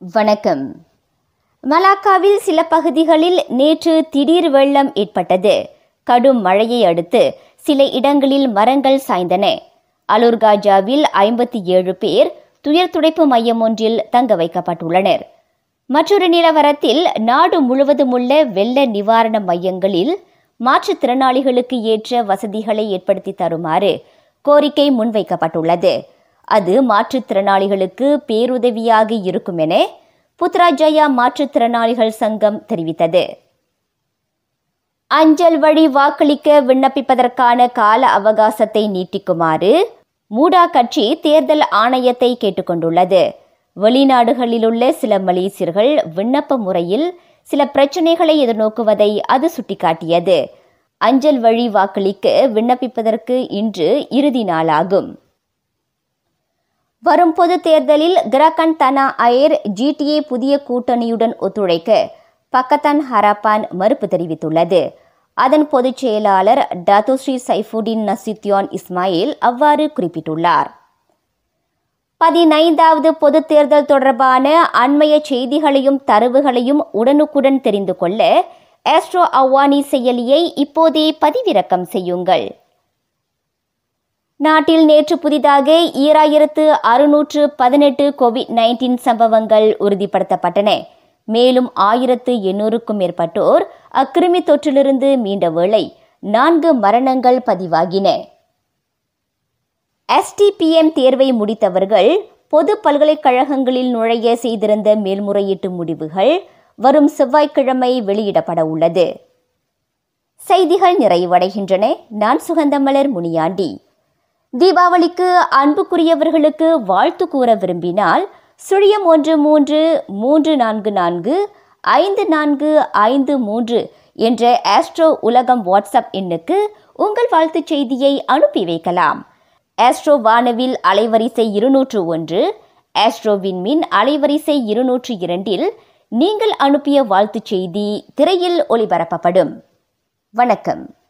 வணக்கம். மலாக்காவில் சில பகுதிகளில் நேற்று திடீர் வெள்ளம் ஏற்பட்டது. கடும் மழையை அடுத்து சில இடங்களில் மரங்கள் சாய்ந்தன. அலுர்காஜாவில் ஐம்பத்தி ஏழு பேர் துயர் துடைப்பு மையம் ஒன்றில் தங்க வைக்கப்பட்டுள்ளனர். மற்றொரு நிலவரத்தில் நாடு முழுவதும் உள்ள வெள்ள நிவாரண மையங்களில் மாற்றுத்திறனாளிகளுக்கு ஏற்ற வசதிகளை ஏற்படுத்தி தருமாறு கோரிக்கை முன்வைக்கப்பட்டுள்ளது. அது மாற்றுத்திறனாளிகளுக்கு பேருதவியாக இருக்கும் என புத்ராஜயா மாற்றுத்திறனாளிகள் சங்கம் தெரிவித்தது. அஞ்சல் வழி வாக்களிக்க விண்ணப்பிப்பதற்கான கால அவகாசத்தை நீட்டிக்குமாறு மூடா கட்சி தேர்தல் ஆணையத்தை கேட்டுக்கொண்டுள்ளது. வெளிநாடுகளிலுள்ள சில மலேசியர்கள் விண்ணப்ப முறையில் சில பிரச்சினைகளை எதிர்நோக்குவதை அது சுட்டிக்காட்டியது. அஞ்சல் வழி வாக்களிக்க விண்ணப்பிப்பதற்கு இன்று இறுதி நாளாகும். வரும் பொது தேர்தலில் கிரகன் தனா அயர் ஜிடிஏ புதிய கூட்டணியுடன் ஒத்துழைக்க பக்கத்தான் ஹராப்பான் மறுப்பு தெரிவித்துள்ளது. அதன் பொதுச் செயலாளர் டத்துஸ்ரீ சைஃபுடின் நசித்யான் இஸ்மாயில் அவ்வாறு குறிப்பிட்டுள்ளார். பதினைந்தாவது பொது தேர்தல் தொடர்பான அண்மைய செய்திகளையும் தரவுகளையும் உடனுக்குடன் தெரிந்து கொள்ள ஆஸ்ட்ரோ அவ்வானி செயலியை இப்போதே பதிவிறக்கம் செய்யுங்கள். நாட்டில் நேற்று புதிதாக ஈராயிரத்து அறுநூற்று பதினெட்டு கோவிட் நைன்டீன் சம்பவங்கள் உறுதிப்படுத்தப்பட்டன. மேலும் ஆயிரத்து எண்ணூறுக்கும் மேற்பட்டோர் அக்கிருமி தொற்றிலிருந்து மீண்ட வேளை நான்கு மரணங்கள் பதிவாகின. எஸ்டிபிஎம் தேர்வை முடித்தவர்கள் பொது பல்கலைக்கழகங்களில் நுழைய செய்திருந்த மேல்முறையீட்டு முடிவுகள் வரும் செவ்வாய்க்கிழமை வெளியிடப்பட உள்ளது. செய்திகள் நிறைவடைகின்றன. நான் சுகந்தமலர் முனியாண்டி. தீபாவளிக்கு அன்புக்குரியவர்களுக்கு வாழ்த்து கூற விரும்பினால் சுழியம் ஒன்று மூன்று மூன்று நான்கு நான்கு ஐந்து நான்கு ஐந்து மூன்று என்ற ஆஸ்ட்ரோ உலகம் வாட்ஸ்அப் எண்ணுக்கு உங்கள் வாழ்த்துச் செய்தியை அனுப்பி வைக்கலாம். ஆஸ்ட்ரோ வானவில் அலைவரிசை இருநூற்று ஒன்று ஆஸ்ட்ரோ விண்மின் அலைவரிசை இருநூற்று இரண்டில் நீங்கள் அனுப்பிய வாழ்த்துச் செய்தி திரையில் ஒளிபரப்பப்படும். வணக்கம்.